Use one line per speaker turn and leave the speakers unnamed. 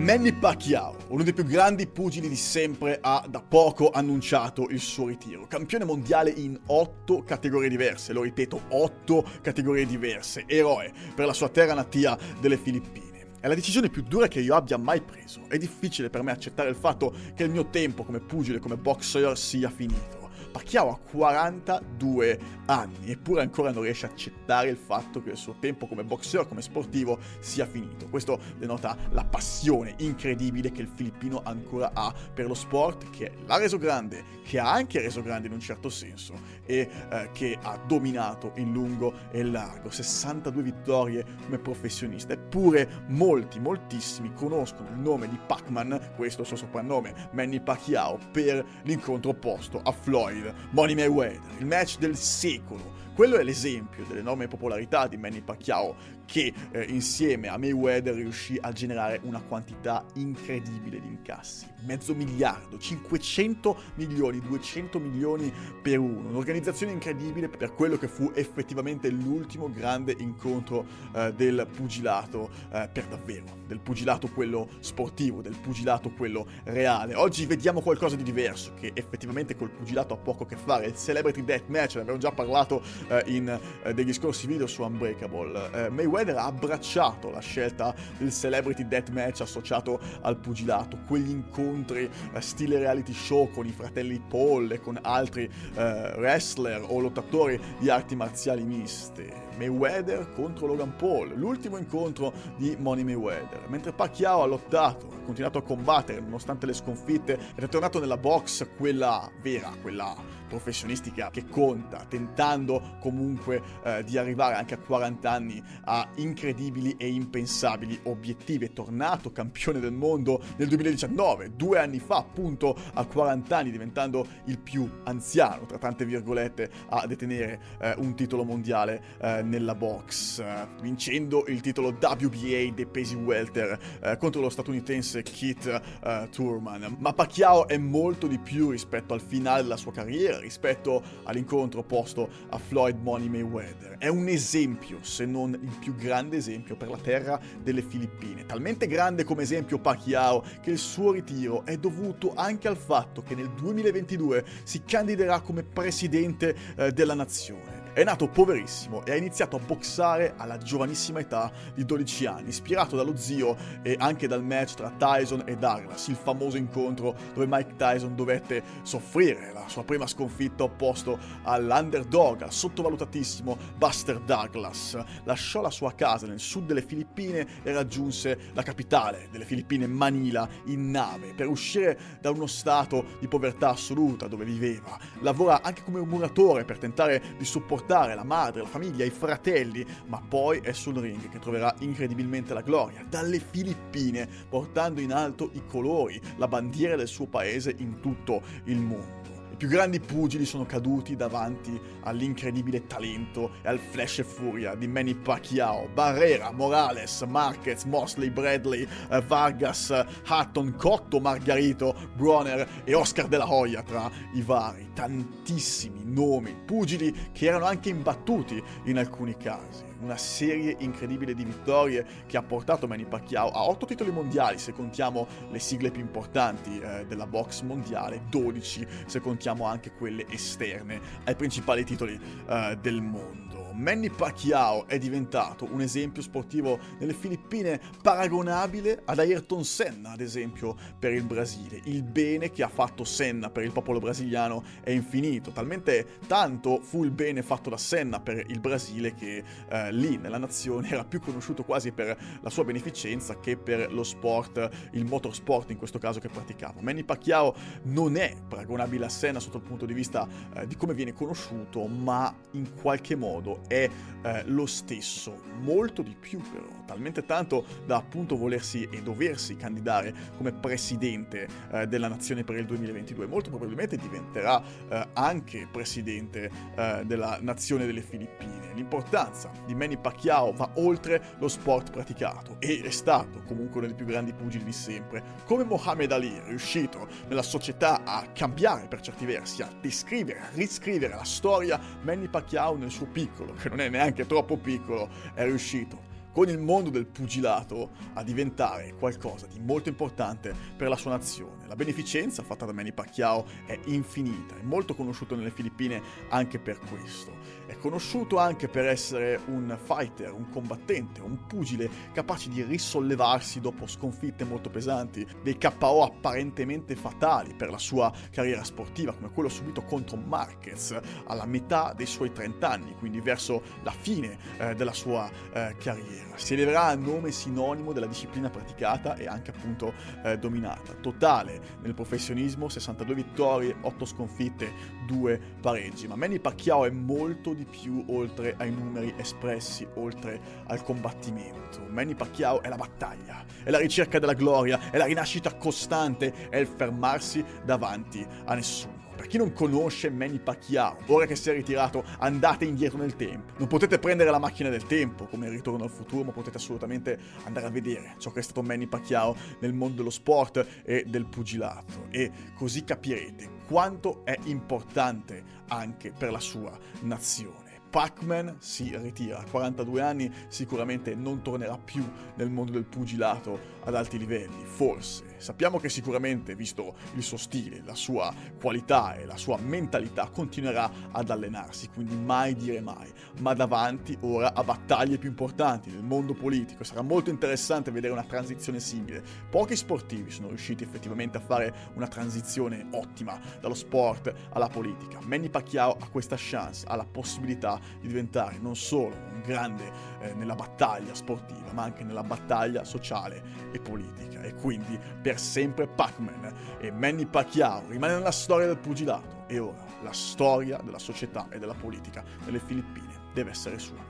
Manny Pacquiao, uno dei più grandi pugili di sempre, ha da poco annunciato il suo ritiro. Campione mondiale in otto categorie diverse, lo ripeto, otto categorie diverse. Eroe per la sua terra natia delle Filippine. È la decisione più dura che io abbia mai preso. È difficile per me accettare il fatto che il mio tempo come pugile, come boxer sia finito. Pacquiao ha 42 anni, eppure ancora non riesce a accettare il fatto che il suo tempo come boxer, come sportivo, sia finito. Questo denota la passione incredibile che il filippino ancora ha per lo sport, che l'ha reso grande, che ha anche reso grande in un certo senso e eh, che ha dominato in lungo e largo. 62 vittorie come professionista, eppure molti, moltissimi conoscono il nome di Pac-Man, questo è il suo soprannome, Manny Pacquiao, per l'incontro opposto a Floyd Money Mayweather, il match del secolo. Quello è l'esempio dell'enorme popolarità di Manny Pacquiao che eh, insieme a Mayweather riuscì a generare una quantità incredibile di incassi. Mezzo miliardo, 500 milioni, 200 milioni per uno. Un'organizzazione incredibile per quello che fu effettivamente l'ultimo grande incontro eh, del pugilato eh, per davvero. Del pugilato quello sportivo, del pugilato quello reale. Oggi vediamo qualcosa di diverso che effettivamente col pugilato ha poco a che fare. Il Celebrity Deathmatch, ne abbiamo già parlato eh, in eh, degli scorsi video su Unbreakable. Eh, Mayweather Mayweather ha abbracciato la scelta del Celebrity Deathmatch associato al pugilato, quegli incontri eh, stile reality show con i fratelli Paul e con altri eh, wrestler o lottatori di arti marziali miste. Mayweather contro Logan Paul, l'ultimo incontro di Money Mayweather. Mentre Pacquiao ha lottato, ha continuato a combattere nonostante le sconfitte è tornato nella box quella vera, quella professionistica che conta, tentando comunque eh, di arrivare anche a 40 anni a incredibili e impensabili obiettivi. È tornato campione del mondo nel 2019, due anni fa appunto a 40 anni, diventando il più anziano, tra tante virgolette, a detenere eh, un titolo mondiale eh, nella box, eh, vincendo il titolo WBA dei pesi welter eh, contro lo statunitense Keith eh, Turman. Ma Pacquiao è molto di più rispetto al finale della sua carriera, rispetto all'incontro posto a Floyd Money Mayweather. È un esempio, se non il più grande esempio per la terra delle Filippine. Talmente grande come esempio Pacquiao che il suo ritiro è dovuto anche al fatto che nel 2022 si candiderà come presidente eh, della nazione. È nato poverissimo e ha iniziato a boxare alla giovanissima età di 12 anni, ispirato dallo zio e anche dal match tra Tyson e Douglas, il famoso incontro dove Mike Tyson dovette soffrire la sua prima sconfitta opposto all'underdog, al sottovalutatissimo Buster Douglas. Lasciò la sua casa nel sud delle Filippine e raggiunse la capitale delle Filippine, Manila, in nave per uscire da uno stato di povertà assoluta dove viveva. Lavora anche come un muratore per tentare di supportare supportare la madre, la famiglia, i fratelli, ma poi è sul ring che troverà incredibilmente la gloria, dalle Filippine, portando in alto i colori, la bandiera del suo paese in tutto il mondo più grandi pugili sono caduti davanti all'incredibile talento e al flash e furia di Manny Pacquiao, Barrera, Morales, Marquez, Mosley, Bradley, eh, Vargas, Hutton, Cotto, Margarito, Bronner e Oscar de la Hoya tra i vari. Tantissimi nomi, pugili che erano anche imbattuti in alcuni casi una serie incredibile di vittorie che ha portato Manny Pacquiao a 8 titoli mondiali se contiamo le sigle più importanti eh, della box mondiale, 12 se contiamo anche quelle esterne ai principali titoli eh, del mondo. Manny Pacquiao è diventato un esempio sportivo nelle Filippine paragonabile ad Ayrton Senna, ad esempio, per il Brasile. Il bene che ha fatto Senna per il popolo brasiliano è infinito, talmente tanto fu il bene fatto da Senna per il Brasile che eh, lì nella nazione era più conosciuto quasi per la sua beneficenza che per lo sport, il motorsport in questo caso che praticava. Manny Pacquiao non è paragonabile a Senna sotto il punto di vista eh, di come viene conosciuto, ma in qualche modo È eh, lo stesso, molto di più però, talmente tanto da appunto volersi e doversi candidare come presidente eh, della nazione per il 2022. Molto probabilmente diventerà eh, anche presidente eh, della nazione delle Filippine. L'importanza di Manny Pacquiao va oltre lo sport praticato e è stato comunque uno dei più grandi pugili di sempre. Come Mohamed Ali è riuscito nella società a cambiare per certi versi, a descrivere, a riscrivere la storia, Manny Pacquiao nel suo piccolo, che non è neanche troppo piccolo, è riuscito con il mondo del pugilato a diventare qualcosa di molto importante per la sua nazione. La beneficenza fatta da Manny Pacquiao è infinita, è molto conosciuto nelle Filippine anche per questo. È conosciuto anche per essere un fighter, un combattente, un pugile capace di risollevarsi dopo sconfitte molto pesanti, dei KO apparentemente fatali per la sua carriera sportiva, come quello subito contro Marquez alla metà dei suoi 30 anni, quindi verso la fine eh, della sua eh, carriera. Si eleverà a nome sinonimo della disciplina praticata e anche appunto eh, dominata. Totale nel professionismo, 62 vittorie, 8 sconfitte, 2 pareggi. Ma Manny Pacquiao è molto di più oltre ai numeri espressi, oltre al combattimento. Manny Pacquiao è la battaglia, è la ricerca della gloria, è la rinascita costante, è il fermarsi davanti a nessuno. Per chi non conosce Manny Pacquiao, ora che si è ritirato, andate indietro nel tempo. Non potete prendere la macchina del tempo come ritorno al futuro, ma potete assolutamente andare a vedere ciò che è stato Manny Pacquiao nel mondo dello sport e del pugilato. E così capirete quanto è importante anche per la sua nazione. Pac-Man si ritira a 42 anni, sicuramente non tornerà più nel mondo del pugilato ad alti livelli, forse. Sappiamo che sicuramente, visto il suo stile, la sua qualità e la sua mentalità, continuerà ad allenarsi, quindi mai dire mai. Ma davanti ora a battaglie più importanti nel mondo politico. Sarà molto interessante vedere una transizione simile. Pochi sportivi sono riusciti effettivamente a fare una transizione ottima dallo sport alla politica. Manny Pacquiao ha questa chance, ha la possibilità di diventare non solo un grande eh, nella battaglia sportiva, ma anche nella battaglia sociale e politica. E quindi per sempre Pac-Man e Manny Pacquiao rimane nella storia del pugilato e ora la storia della società e della politica nelle Filippine deve essere sua.